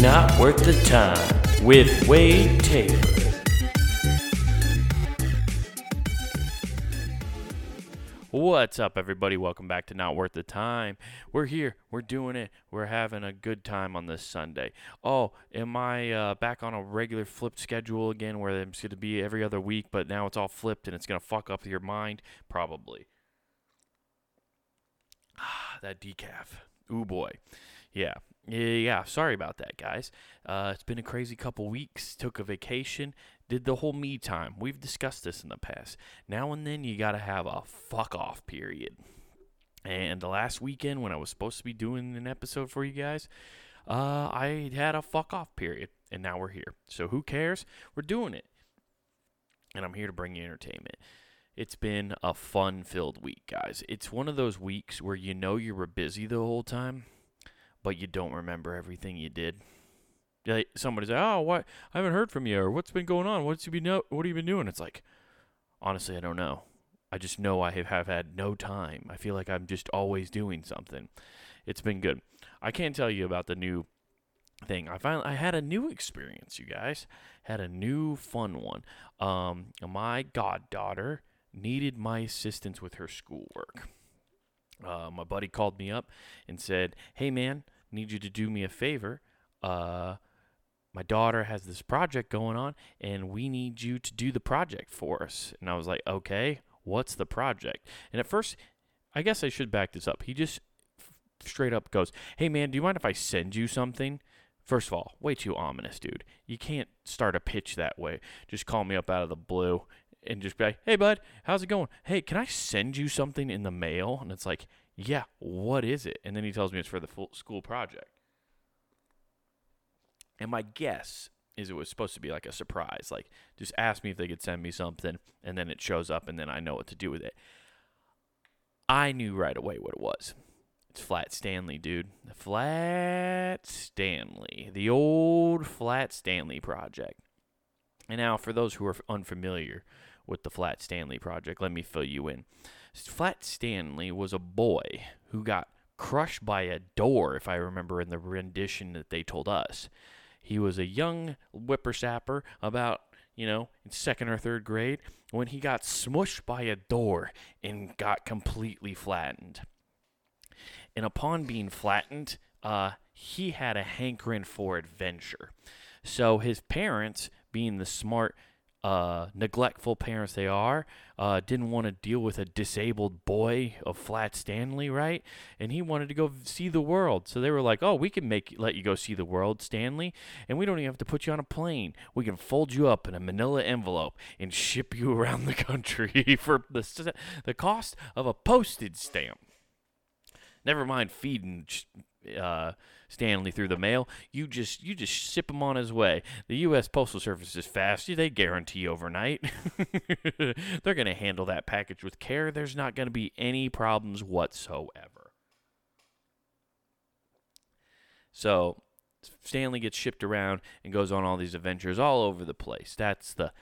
Not Worth the Time with Wade Taylor. What's up, everybody? Welcome back to Not Worth the Time. We're here. We're doing it. We're having a good time on this Sunday. Oh, am I uh, back on a regular flipped schedule again where it's going to be every other week, but now it's all flipped and it's going to fuck up your mind? Probably. Ah, that decaf. Ooh, boy. Yeah. Yeah, sorry about that, guys. Uh, it's been a crazy couple weeks. Took a vacation, did the whole me time. We've discussed this in the past. Now and then, you got to have a fuck off period. And the last weekend, when I was supposed to be doing an episode for you guys, uh, I had a fuck off period. And now we're here. So who cares? We're doing it. And I'm here to bring you entertainment. It's been a fun filled week, guys. It's one of those weeks where you know you were busy the whole time but you don't remember everything you did. Like somebody say, "Oh, what? I haven't heard from you, or what's been going on? What's you been What have you been doing?" It's like, honestly, I don't know. I just know I have, have had no time. I feel like I'm just always doing something. It's been good. I can't tell you about the new thing. I finally I had a new experience, you guys. Had a new fun one. Um, my goddaughter needed my assistance with her schoolwork. Uh, my buddy called me up and said, "Hey man, need you to do me a favor. Uh, my daughter has this project going on, and we need you to do the project for us." And I was like, "Okay, what's the project?" And at first, I guess I should back this up. He just f- straight up goes, "Hey man, do you mind if I send you something?" First of all, way too ominous, dude. You can't start a pitch that way. Just call me up out of the blue and just be like, "Hey, bud, how's it going? Hey, can I send you something in the mail?" And it's like, "Yeah, what is it?" And then he tells me it's for the school project. And my guess is it was supposed to be like a surprise, like just ask me if they could send me something, and then it shows up, and then I know what to do with it. I knew right away what it was. It's Flat Stanley, dude. The Flat Stanley, the old Flat Stanley project. And now, for those who are unfamiliar with the Flat Stanley project, let me fill you in. Flat Stanley was a boy who got crushed by a door, if I remember in the rendition that they told us. He was a young whippersnapper, about, you know, in second or third grade, when he got smushed by a door and got completely flattened. And upon being flattened, uh, he had a hankering for adventure. So his parents, being the smart, uh, neglectful parents they are, uh, didn't want to deal with a disabled boy of Flat Stanley, right? And he wanted to go see the world. So they were like, "Oh, we can make let you go see the world, Stanley, and we don't even have to put you on a plane. We can fold you up in a Manila envelope and ship you around the country for the the cost of a postage stamp." Never mind feeding uh, Stanley through the mail. You just you just ship him on his way. The U.S. Postal Service is fast. They guarantee overnight. They're going to handle that package with care. There's not going to be any problems whatsoever. So Stanley gets shipped around and goes on all these adventures all over the place. That's the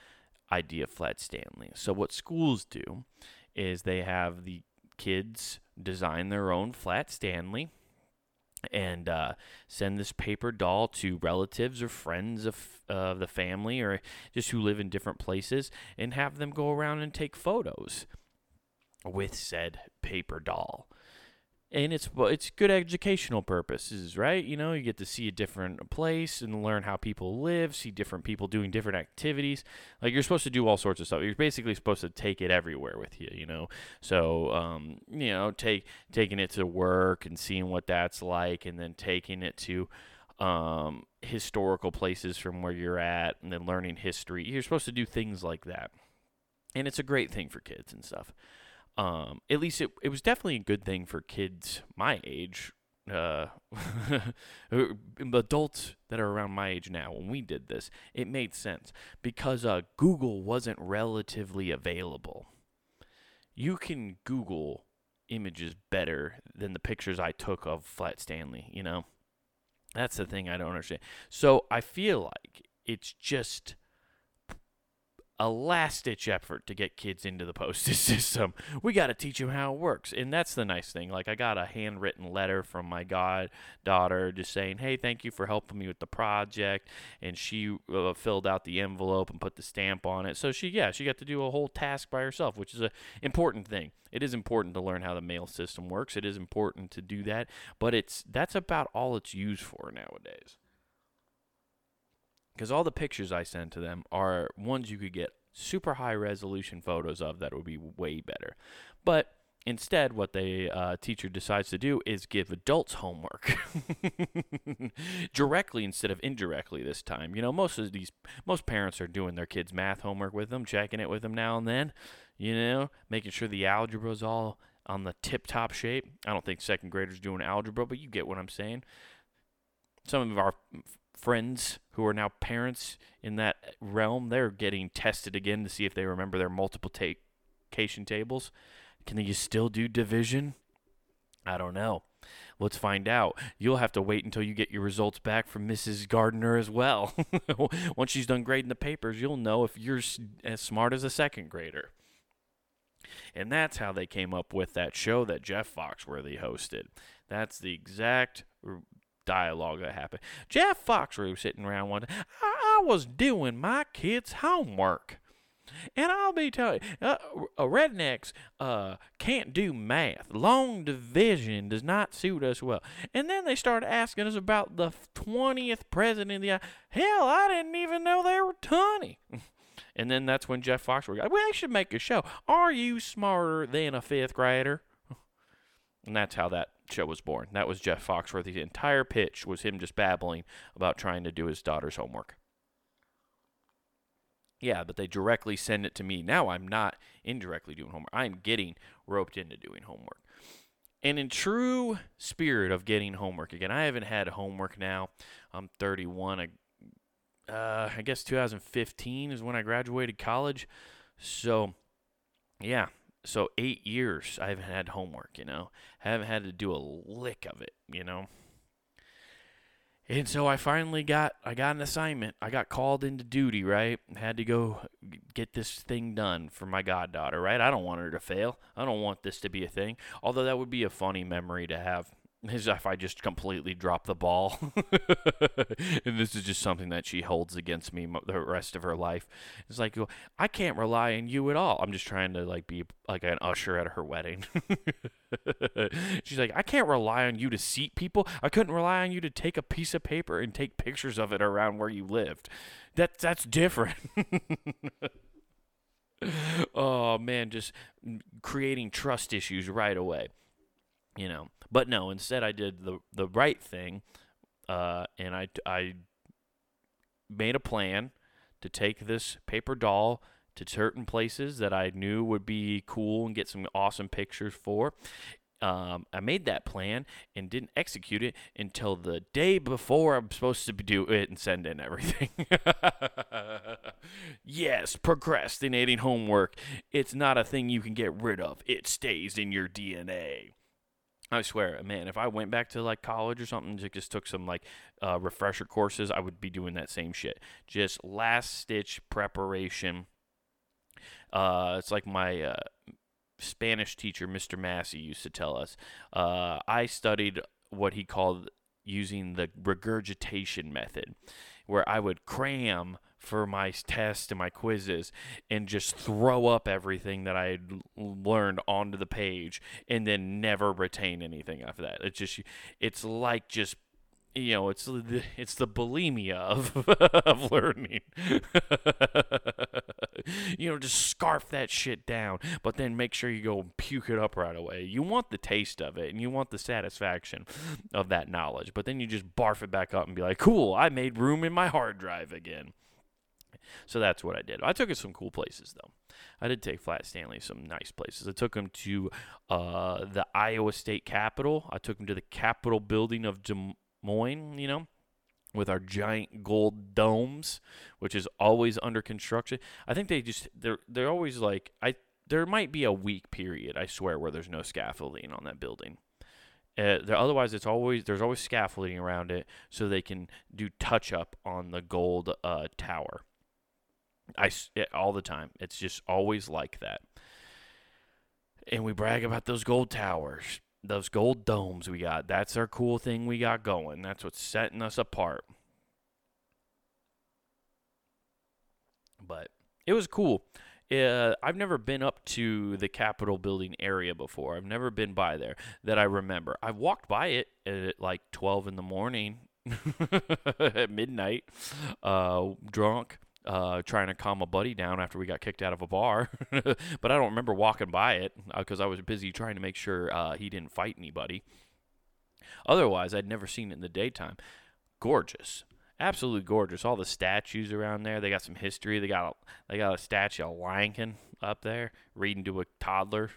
idea of Flat Stanley. So what schools do is they have the kids design their own Flat Stanley and uh, send this paper doll to relatives or friends of uh, the family or just who live in different places and have them go around and take photos with said paper doll and it's it's good educational purposes, right? You know, you get to see a different place and learn how people live, see different people doing different activities. Like you're supposed to do all sorts of stuff. You're basically supposed to take it everywhere with you, you know. So, um, you know, take taking it to work and seeing what that's like, and then taking it to um, historical places from where you're at, and then learning history. You're supposed to do things like that, and it's a great thing for kids and stuff um, at least it, it was definitely a good thing for kids my age uh, adults that are around my age now when we did this it made sense because uh, google wasn't relatively available. You can google images better than the pictures i took of flat stanley you know? That's the thing i don't understand. So i feel like it's just a last ditch effort to get kids into the postage system. We got to teach them how it works. And that's the nice thing. Like, I got a handwritten letter from my goddaughter just saying, hey, thank you for helping me with the project. And she uh, filled out the envelope and put the stamp on it. So she, yeah, she got to do a whole task by herself, which is an important thing. It is important to learn how the mail system works. It is important to do that, but it's that's about all it's used for nowadays because all the pictures I send to them are ones you could get super high resolution photos of that would be way better. But instead, what the uh, teacher decides to do is give adults homework directly instead of indirectly this time. You know, most of these most parents are doing their kids' math homework with them, checking it with them now and then. You know, making sure the algebra is all on the tip top shape. I don't think second graders doing algebra, but you get what I'm saying. Some of our friends who are now parents in that realm, they're getting tested again to see if they remember their multiplication tables. Can you still do division? I don't know. Let's find out. You'll have to wait until you get your results back from Mrs. Gardner as well. Once she's done grading the papers, you'll know if you're as smart as a second grader. And that's how they came up with that show that Jeff Foxworthy hosted. That's the exact dialogue that happened. Jeff was sitting around one day. I, I was doing my kids' homework. And I'll be telling you, uh, uh, rednecks uh, can't do math. Long division does not suit us well. And then they started asking us about the 20th president of the. Hell, I didn't even know there were 20. and then that's when Jeff Foxworthy got, we should make a show. Are you smarter than a fifth grader? And that's how that show was born. That was Jeff Foxworthy's entire pitch was him just babbling about trying to do his daughter's homework. Yeah, but they directly send it to me. Now I'm not indirectly doing homework. I'm getting roped into doing homework. And in true spirit of getting homework again, I haven't had homework now. I'm 31. I, uh, I guess 2015 is when I graduated college. So, yeah, so eight years I haven't had homework, you know. haven't had to do a lick of it, you know. And so I finally got I got an assignment. I got called into duty, right? Had to go get this thing done for my goddaughter, right? I don't want her to fail. I don't want this to be a thing. Although that would be a funny memory to have if I just completely drop the ball. and this is just something that she holds against me the rest of her life. It's like, I can't rely on you at all. I'm just trying to like be like an usher at her wedding. She's like, I can't rely on you to seat people. I couldn't rely on you to take a piece of paper and take pictures of it around where you lived. That that's different. oh man, just creating trust issues right away you know. But no, instead I did the the right thing, uh, and I I made a plan to take this paper doll to certain places that I knew would be cool and get some awesome pictures for. Um, I made that plan and didn't execute it until the day before I'm supposed to do it and send in everything. yes, procrastinating homework. It's not a thing you can get rid of, it stays in your DNA. I swear, man, if I went back to like college or something, just took some like uh, refresher courses, I would be doing that same shit. Just last stitch preparation. Uh, it's like my uh, Spanish teacher, Mr. Massey, used to tell us. Uh, I studied what he called using the regurgitation method, where I would cram for my tests and my quizzes and just throw up everything that I had learned onto the page and then never retain anything after that. It's just it's like just you know, it's the, it's the bulimia of of learning. you know, just scarf that shit down, but then make sure you go puke it up right away. You want the taste of it, and you want the satisfaction of that knowledge, but then you just barf it back up and be like, "Cool, I made room in my hard drive again." So that's what I did. I took it some cool places though. I did take Flat Stanley some nice places. I took him to uh, the Iowa State Capitol. I took him to the Capitol building of Des Moines. You know, with our giant gold domes, which is always under construction. I think they just they're they're always like I. There might be a week period, I swear, where there's no scaffolding on that building. Uh, otherwise, it's always there's always scaffolding around it, so they can do touch up on the gold uh, tower I all the time. It's just always like that. And we brag about those gold towers, those gold domes we got. That's our cool thing we got going. That's what's setting us apart. But it was cool. Uh, I've never been up to the Capitol building area before. I've never been by there that I remember. I've walked by it at like 12 in the morning at midnight, uh, drunk, uh, trying to calm a buddy down after we got kicked out of a bar. but I don't remember walking by it because I was busy trying to make sure uh, he didn't fight anybody. Otherwise, I'd never seen it in the daytime. Gorgeous absolutely gorgeous. All the statues around there. They got some history. They got a, they got a statue of Lincoln up there reading to a toddler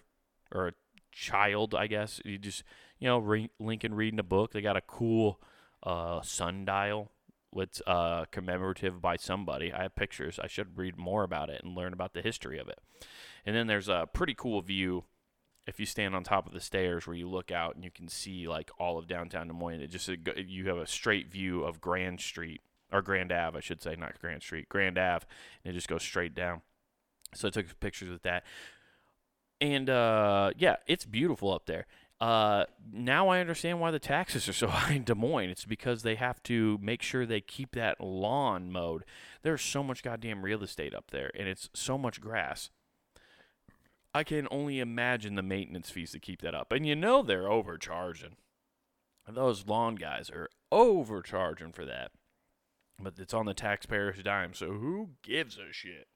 or a child, I guess. You just you know re- Lincoln reading a book. They got a cool uh, sundial. It's uh, commemorative by somebody. I have pictures. I should read more about it and learn about the history of it. And then there's a pretty cool view if you stand on top of the stairs where you look out and you can see like all of downtown Des Moines, it just you have a straight view of Grand Street or Grand Ave, I should say, not Grand Street, Grand Ave, and it just goes straight down. So I took pictures with that, and uh, yeah, it's beautiful up there. Uh, now I understand why the taxes are so high in Des Moines. It's because they have to make sure they keep that lawn mowed. There's so much goddamn real estate up there, and it's so much grass. I can only imagine the maintenance fees to keep that up. And you know they're overcharging. Those lawn guys are overcharging for that. But it's on the taxpayer's dime, so who gives a shit?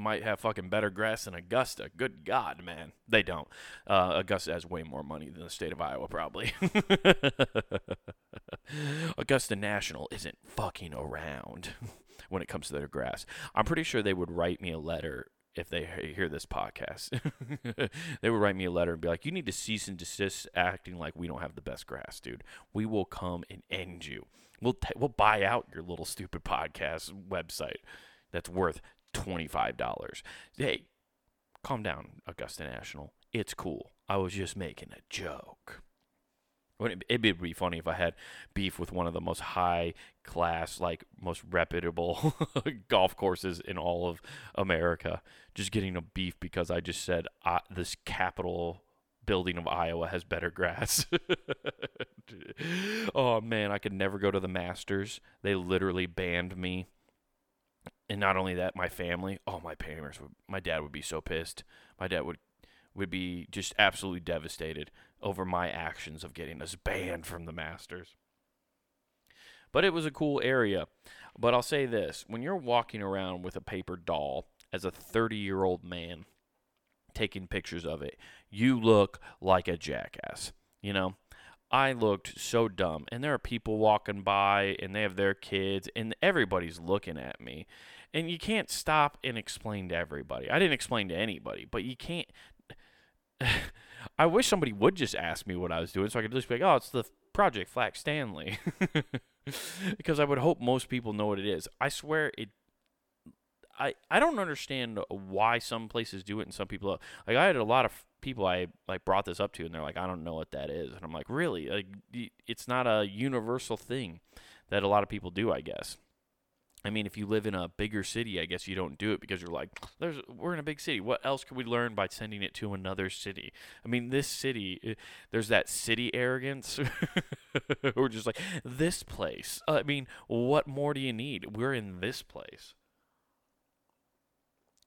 Might have fucking better grass than Augusta. Good God, man. They don't. Uh, Augusta has way more money than the state of Iowa, probably. Augusta National isn't fucking around when it comes to their grass. I'm pretty sure they would write me a letter if they hear this podcast. they would write me a letter and be like, "You need to cease and desist acting like we don't have the best grass, dude. We will come and end you. We'll t- we'll buy out your little stupid podcast website that's worth twenty five dollars. Hey, calm down, Augusta National. It's cool. I was just making a joke." It'd be funny if I had beef with one of the most high class, like most reputable golf courses in all of America. Just getting a beef because I just said uh, this capital building of Iowa has better grass. oh man, I could never go to the Masters. They literally banned me. And not only that, my family. Oh, my parents would. My dad would be so pissed. My dad would would be just absolutely devastated over my actions of getting us banned from the Masters. But it was a cool area. But I'll say this when you're walking around with a paper doll as a 30 year old man taking pictures of it, you look like a jackass. You know, I looked so dumb. And there are people walking by and they have their kids, and everybody's looking at me. And you can't stop and explain to everybody. I didn't explain to anybody, but you can't. I wish somebody would just ask me what I was doing so I could just be like, oh, it's the Project Flat Stanley. because I would hope most people know what it is. I swear it. I, I don't understand why some places do it and some people like I had a lot of people I like brought this up to and they're like I don't know what that is and I'm like really like it's not a universal thing that a lot of people do I guess I mean, if you live in a bigger city, I guess you don't do it because you're like, "There's we're in a big city. What else could we learn by sending it to another city?" I mean, this city, eh, there's that city arrogance. we're just like this place. I mean, what more do you need? We're in this place.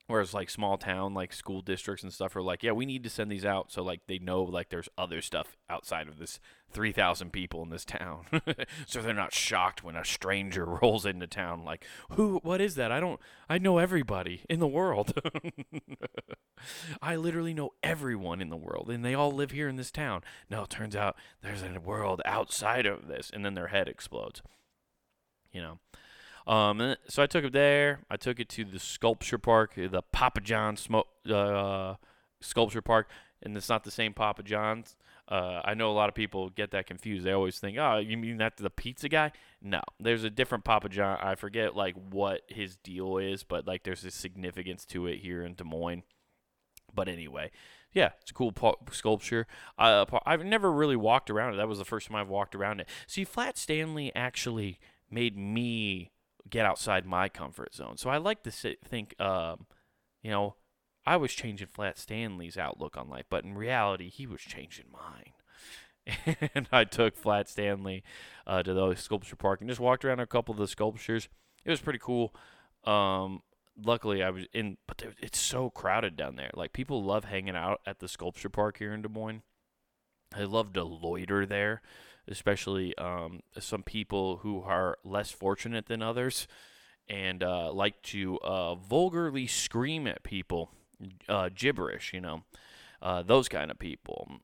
Whereas like small town like school districts and stuff are like, yeah, we need to send these out so like they know like there's other stuff outside of this 3,000 people in this town. so they're not shocked when a stranger rolls into town like, "Who what is that? I don't I know everybody in the world." I literally know everyone in the world and they all live here in this town. No, it turns out there's a world outside of this and then their head explodes. You know. Um, so I took it there. I took it to the sculpture park, the Pappajohn smoke, uh, sculpture park, and it's not the same Papa John's. Uh, I know a lot of people get that confused. They always think, "Oh, you mean that the pizza guy?" No, there's a different Pappajohn. I forget like what his deal is, but like there's a significance to it here in Des Moines. But anyway, yeah, it's a cool sculpture. Uh, I've never really walked around it. That was the first time I've walked around it. See, Flat Stanley actually made me get outside my comfort zone. So I like to sit, think, um, you know, I was changing Flat Stanley's outlook on life, but in reality, he was changing mine. and I took Flat Stanley uh, to the sculpture park and just walked around a couple of the sculptures. It was pretty cool. Um, luckily, I was in, but it's so crowded down there. Like people love hanging out at the sculpture park here in Des Moines. They love to loiter there, especially um, some people who are less fortunate than others and uh, like to uh, vulgarly scream at people uh, gibberish, you know, uh, those kind of people.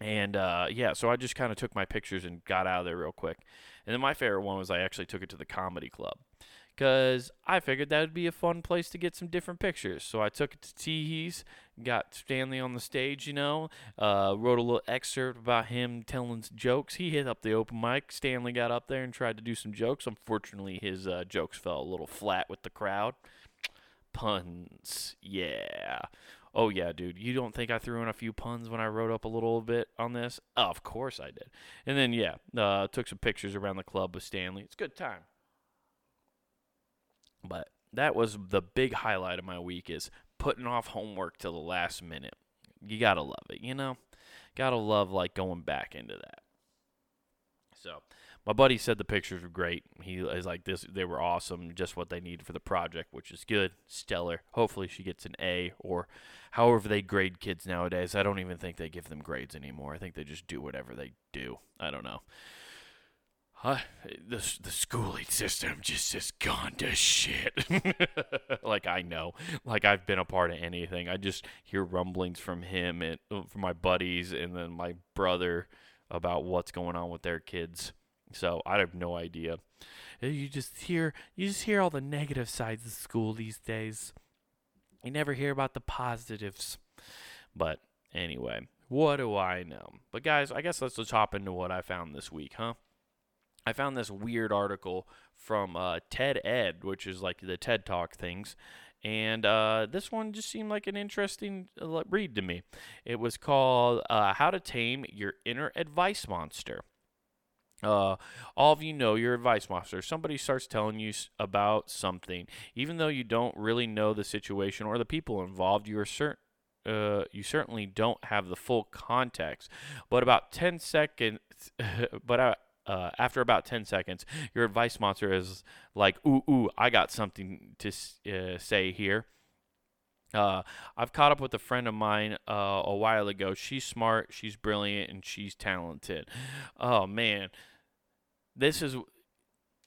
And uh, yeah, so I just kind of took my pictures and got out of there real quick. And then my favorite one was I actually took it to the comedy club because I figured that would be a fun place to get some different pictures. So I took it to Teehee's, got Stanley on the stage, you know, uh, wrote a little excerpt about him telling jokes. He hit up the open mic. Stanley got up there and tried to do some jokes. Unfortunately, his uh, jokes fell a little flat with the crowd puns. Yeah. Oh yeah, dude. You don't think I threw in a few puns when I wrote up a little bit on this? Of course I did. And then yeah, uh, took some pictures around the club with Stanley. It's a good time. But that was the big highlight of my week is putting off homework till the last minute. You gotta love it, you know. Gotta love like going back into that. So my buddy said the pictures were great. He is like this they were awesome, just what they needed for the project, which is good, stellar. Hopefully she gets an A or however they grade kids nowadays. I don't even think they give them grades anymore. I think they just do whatever they do. I don't know. The the schooling system just has gone to shit. like I know, like I've been a part of anything. I just hear rumblings from him and uh, from my buddies, and then my brother about what's going on with their kids. So I have no idea. You just hear you just hear all the negative sides of school these days. You never hear about the positives. But anyway, what do I know? But guys, I guess let's just hop into what I found this week, huh? I found this weird article from uh, TED Ed, which is like the TED Talk things. And uh, this one just seemed like an interesting uh, read to me. It was called uh, How to Tame Your Inner Advice Monster. Uh, all of you know your advice monster. Somebody starts telling you about something, even though you don't really know the situation or the people involved. You are certain. Uh, you certainly don't have the full context, but about 10 seconds, but uh, uh, after about 10 seconds, your advice monster is like, ooh, ooh, I got something to uh, say here. Uh, I've caught up with a friend of mine uh, a while ago. She's smart, she's brilliant, and she's talented. Oh man, this is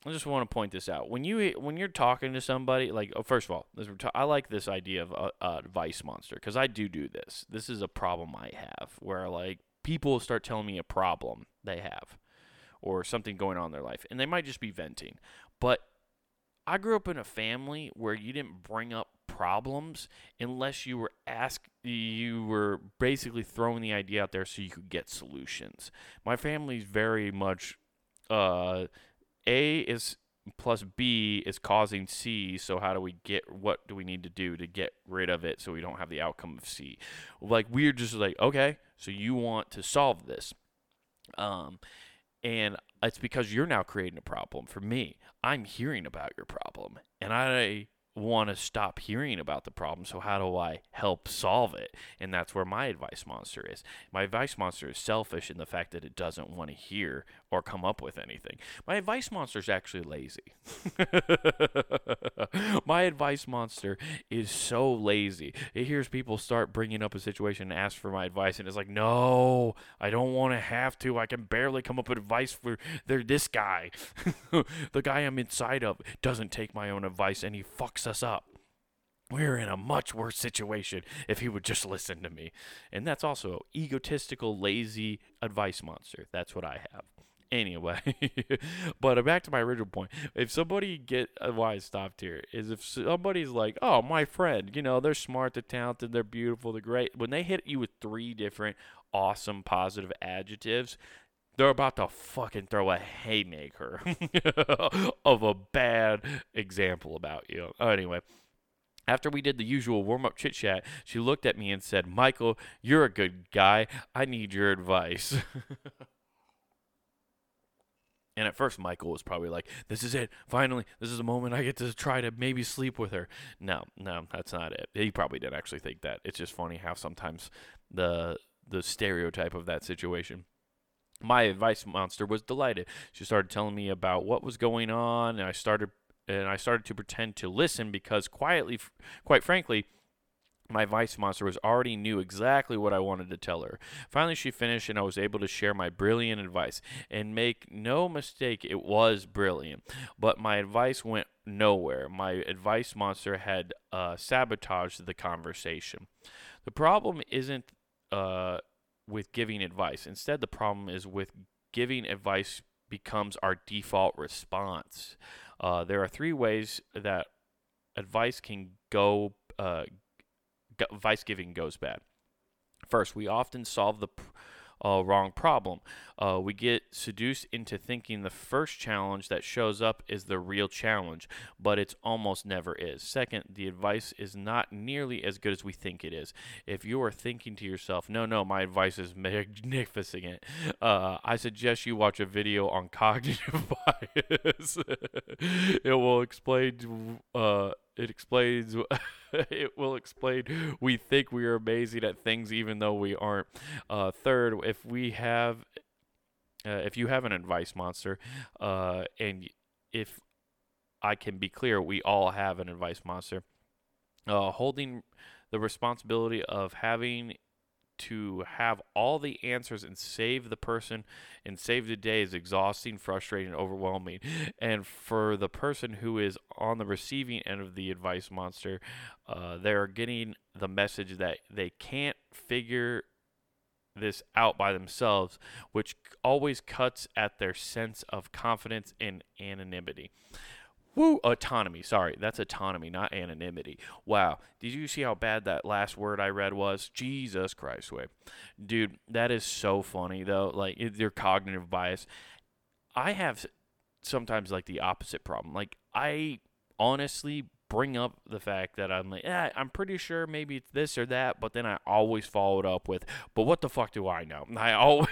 I just want to point this out. When you when you're talking to somebody, like oh, first of all, this, I like this idea of a, a advice monster because I do do this. This is a problem I have where like people start telling me a problem they have or something going on in their life, and they might just be venting. But I grew up in a family where you didn't bring up problems unless you were asked you were basically throwing the idea out there so you could get solutions. My family's very much uh, A is plus B is causing C. So how do we get? What do we need to do to get rid of it so we don't have the outcome of C? Like we're just like okay, so you want to solve this, um, and it's because you're now creating a problem for me. I'm hearing about your problem, and I want to stop hearing about the problem. So how do I help solve it? And that's where my advice monster is. My advice monster is selfish in the fact that it doesn't want to hear or come up with anything. My advice monster is actually lazy. my advice monster is so lazy. It hears people start bringing up a situation and ask for my advice, and it's like, no, I don't want to have to. I can barely come up with advice for this guy. the guy I'm inside of doesn't take my own advice, and he fucks us up we're in a much worse situation if he would just listen to me. And that's also egotistical, lazy advice monster. That's what I have anyway. but back to my original point. If somebody get uh, why I stopped here is if somebody's like, "Oh, my friend, you know, they're smart, they're talented, they're beautiful, they're great." When they hit you with three different awesome positive adjectives, they're about to fucking throw a haymaker of a bad example about you. Anyway, after we did the usual warm up chit chat, she looked at me and said, Michael, you're a good guy. I need your advice. And at first, Michael was probably like, "This is it. Finally, this is the moment I get to try to maybe sleep with her." No, no, that's not it. He probably didn't actually think that. It's just funny how sometimes the the stereotype of that situation. My advice monster was delighted. She started telling me about what was going on, and I started and I started to pretend to listen because quietly, quite frankly, my advice monster was already knew exactly what I wanted to tell her. Finally, she finished, and I was able to share my brilliant advice. And make no mistake, it was brilliant. But my advice went nowhere. My advice monster had uh, sabotaged the conversation. The problem isn't uh, with giving advice. Instead, the problem is with giving advice becomes our default response. Uh, there are three ways that advice can go, uh, advice giving goes bad. First, we often solve the uh, wrong problem. Uh, we get seduced into thinking the first challenge that shows up is the real challenge, but it's almost never is. Second, the advice is not nearly as good as we think it is. If you are thinking to yourself, no, no, my advice is magnificent, uh, I suggest you watch a video on cognitive bias. it will explain uh, it explains it will explain. We think we are amazing at things even though we aren't. Uh, third if we have uh, if you have an advice monster uh, and if i can be clear we all have an advice monster. Uh, holding the responsibility of having to have all the answers and save the person and save the day is exhausting, frustrating, overwhelming. And for the person who is on the receiving end of the advice monster, uh, they're getting the message that they can't figure this out by themselves, which always cuts at their sense of confidence and anonymity. Woo, autonomy. Sorry, that's autonomy, not anonymity. Wow. Did you see how bad that last word I read was? Jesus Christ, Wade. Dude, that is so funny, though. Like, your cognitive bias. I have sometimes, like, the opposite problem. Like, I honestly bring up the fact that I'm like, yeah, I'm pretty sure maybe it's this or that, but then I always follow it up with, but what the fuck do I know? I always,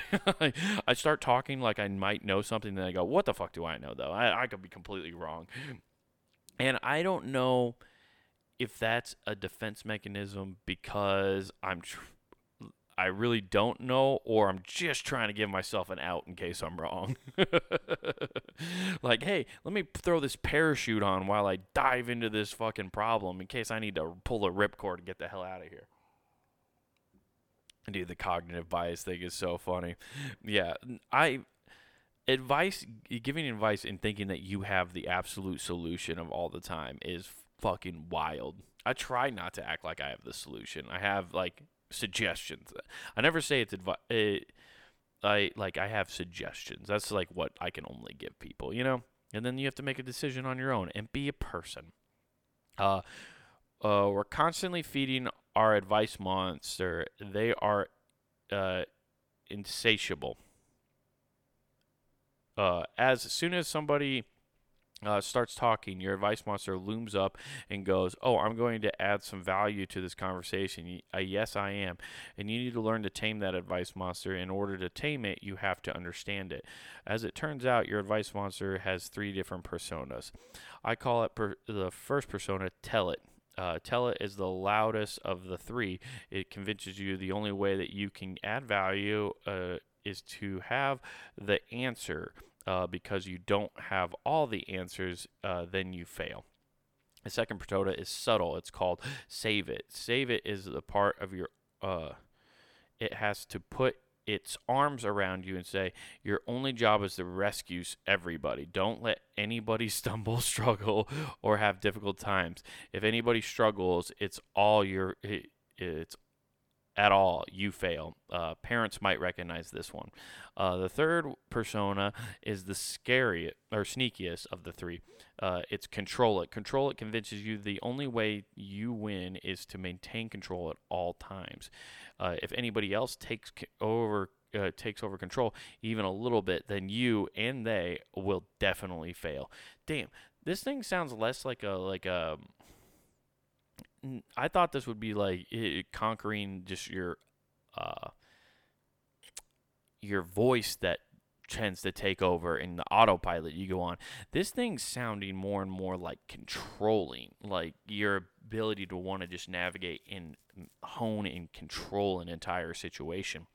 I start talking like I might know something, then I go, what the fuck do I know though? I, I could be completely wrong. And I don't know if that's a defense mechanism because I'm tr- I really don't know, or I'm just trying to give myself an out in case I'm wrong. like, hey, let me throw this parachute on while I dive into this fucking problem in case I need to pull a ripcord and get the hell out of here. Dude, the cognitive bias thing is so funny. Yeah, I advice giving advice and thinking that you have the absolute solution of all the time is fucking wild. I try not to act like I have the solution. I have like suggestions. I never say it's advice. Eh, I like I have suggestions. That's like what I can only give people, you know. And then you have to make a decision on your own and be a person. Uh, uh, we're constantly feeding our advice monster. They are uh, insatiable. Uh, as soon as somebody uh, starts talking, your advice monster looms up and goes, Oh, I'm going to add some value to this conversation. Uh, yes, I am. And you need to learn to tame that advice monster. In order to tame it, you have to understand it. As it turns out, your advice monster has three different personas. I call it per- the first persona, Tell It. Uh, tell it is the loudest of the three. It convinces you the only way that you can add value uh, is to have the answer uh, because you don't have all the answers, uh, then you fail. The second persona is subtle. It's called save it. Save it is the part of your. Uh, it has to put its arms around you and say, Your only job is to rescue everybody. Don't let anybody stumble, struggle, or have difficult times. If anybody struggles, it's all your. It, it's at all, you fail. Uh, parents might recognize this one. Uh, the third persona is the scariest or sneakiest of the three. Uh, it's control it. Control it convinces you the only way you win is to maintain control at all times. Uh, if anybody else takes over uh, takes over control even a little bit, then you and they will definitely fail. Damn, this thing sounds less like a like a I thought this would be like it, conquering just your uh, your voice that tends to take over in the autopilot you go on. This thing's sounding more and more like controlling, like your ability to want to just navigate and hone and control an entire situation.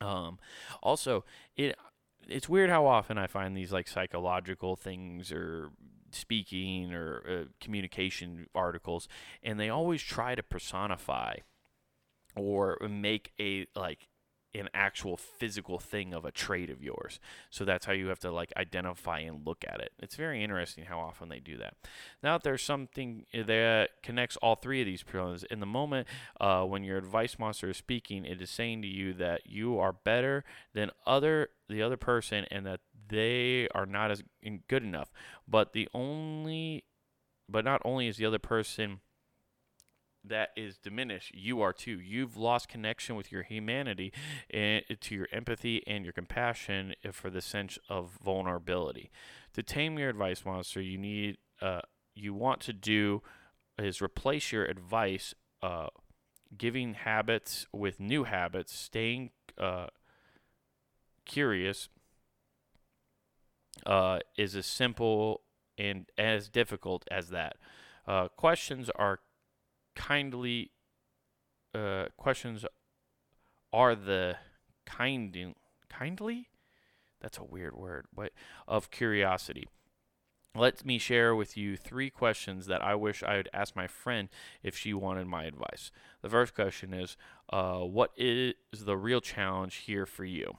Um, also, it it's weird how often I find these like psychological things or speaking or uh, communication articles, and they always try to personify or make a like an actual physical thing of a trait of yours. So that's how you have to like identify and look at it. It's very interesting how often they do that. Now, there's something that connects all three of these pronouns, in the moment uh, when your advice monster is speaking, it is saying to you that you are better than other the other person and that they are not as good enough. But the only, but not only is the other person that is diminished, you are too. You've lost connection with your humanity and to your empathy and your compassion for the sense of vulnerability. To tame your advice monster, you need uh, you want to do is replace your advice, uh, giving habits with new habits, staying uh, curious. Uh, is as simple and as difficult as that. Uh, questions are kindly uh, questions are the kind kindly that's a weird word but of curiosity let me share with you three questions that I wish I would ask my friend if she wanted my advice. The first question is uh, What is the real challenge here for you?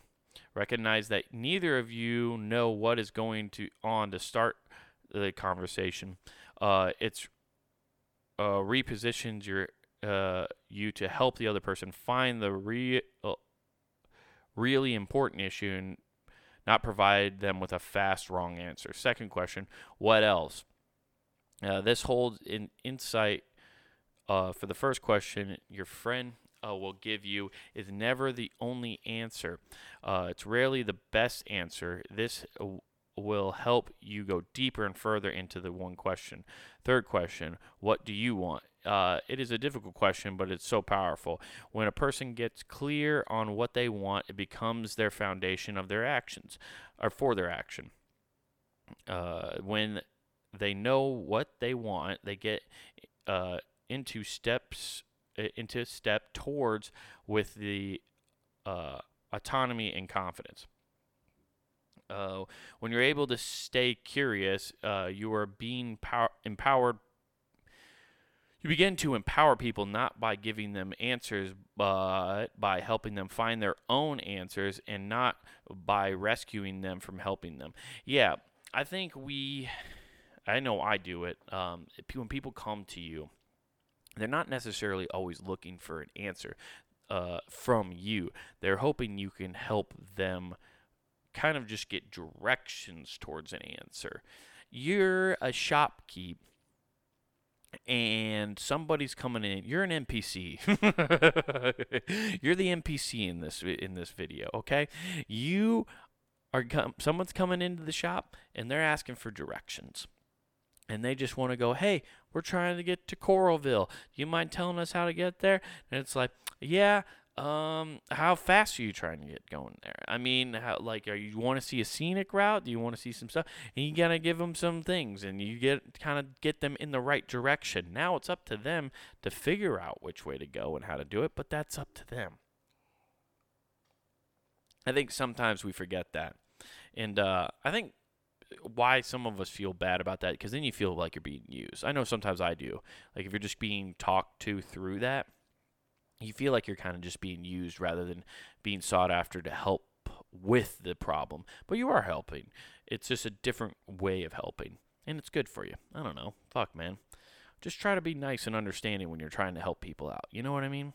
Recognize that neither of you know what is going to on to start the conversation. Uh, it's uh, repositions your uh, you to help the other person find the re- uh, really important issue and not provide them with a fast wrong answer. Second question: What else? Uh, this holds an insight uh, for the first question. Your friend uh, will give you is never the only answer. It's rarely the best answer. This will help you go deeper and further into the one question. Third question What do you want? Uh, it is a difficult question, but it's so powerful. When a person gets clear on what they want, it becomes their foundation of their actions or for their action. Uh, when they know what they want, they get uh, into steps into step towards with the uh, autonomy and confidence. Uh, when you're able to stay curious, uh, you are being power- empowered. You begin to empower people not by giving them answers, but by helping them find their own answers and not by rescuing them from helping them. Yeah, I think we, I know I do it. Um, when people come to you, they're not necessarily always looking for an answer uh, from you. They're hoping you can help them kind of just get directions towards an answer. You're a shopkeep and somebody's coming in. You're an NPC. You're the NPC in this in this video, okay? You are com- someone's coming into the shop and they're asking for directions. And they just want to go, "Hey, we're trying to get to Coralville. Do you mind telling us how to get there?" And it's like, "Yeah, um, how fast are you trying to get going there? I mean, how like are you want to see a scenic route? Do you want to see some stuff? And you gotta give them some things, and you get kind of get them in the right direction. Now it's up to them to figure out which way to go and how to do it, but that's up to them. I think sometimes we forget that, and uh, I think why some of us feel bad about that because then you feel like you're being used. I know sometimes I do. Like if you're just being talked to through that you feel like you're kind of just being used rather than being sought after to help with the problem. But you are helping. It's just a different way of helping. And it's good for you. I don't know. Fuck, man. Just try to be nice and understanding when you're trying to help people out. You know what I mean?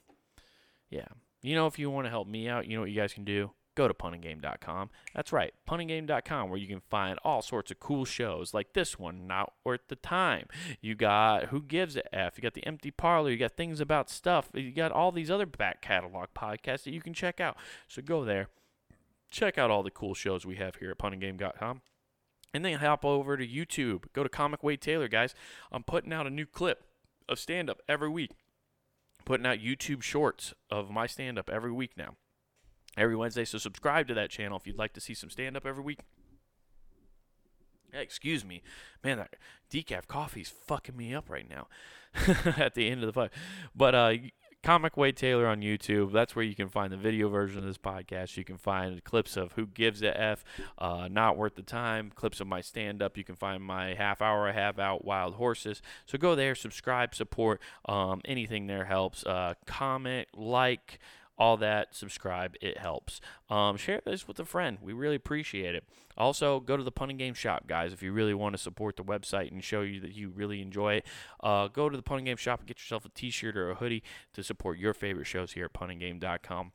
Yeah. You know, if you want to help me out, you know what you guys can do? Go to punandgame.com. That's right, punandgame.com, where you can find all sorts of cool shows like this one, Not Worth the Time. You got Who Gives a F, you got The Empty Parlor, you got Things About Stuff, you got all these other back catalog podcasts that you can check out. So go there, check out all the cool shows we have here at punandgame.com. And then hop over to YouTube. Go to Comic Wade Taylor, guys. I'm putting out a new clip of stand up every week. Putting out YouTube shorts of my stand up every week now every Wednesday. So subscribe to that channel if you'd like to see some stand up every week. Excuse me, man. That decaf coffee's fucking me up right now. at the end of the fight, but uh, Comic Wade Taylor on YouTube. That's where you can find the video version of this podcast. You can find clips of Who Gives a F, uh, Not Worth the Time, clips of my stand up. You can find my half hour I have out, Wild Horses. So go there, subscribe, support. Um, anything there helps. Uh, comment, like all that, subscribe, it helps. Um, share this with a friend. We really appreciate it. Also, go to the Pun and Game shop, guys, if you really want to support the website and show you that you really enjoy it. Uh, go to the Pun and Game shop and get yourself a t shirt or a hoodie to support your favorite shows here at punandgame.com.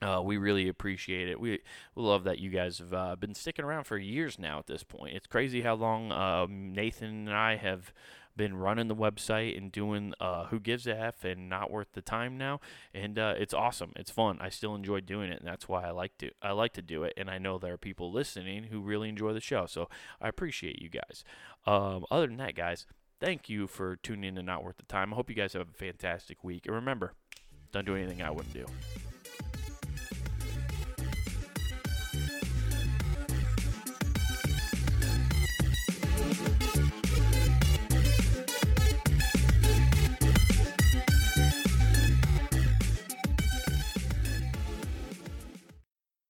Uh, we really appreciate it. We, we love that you guys have uh, been sticking around for years now at this point. It's crazy how long um, Nathan and I have been running the website and doing uh, Who Gives a F and Not Worth the Time now, and uh, it's awesome. It's fun. I still enjoy doing it, and that's why I like to I like to do it. And I know there are people listening who really enjoy the show, so I appreciate you guys. Um, other than that, guys, thank you for tuning in to Not Worth the Time. I hope you guys have a fantastic week, and remember, don't do anything I wouldn't do.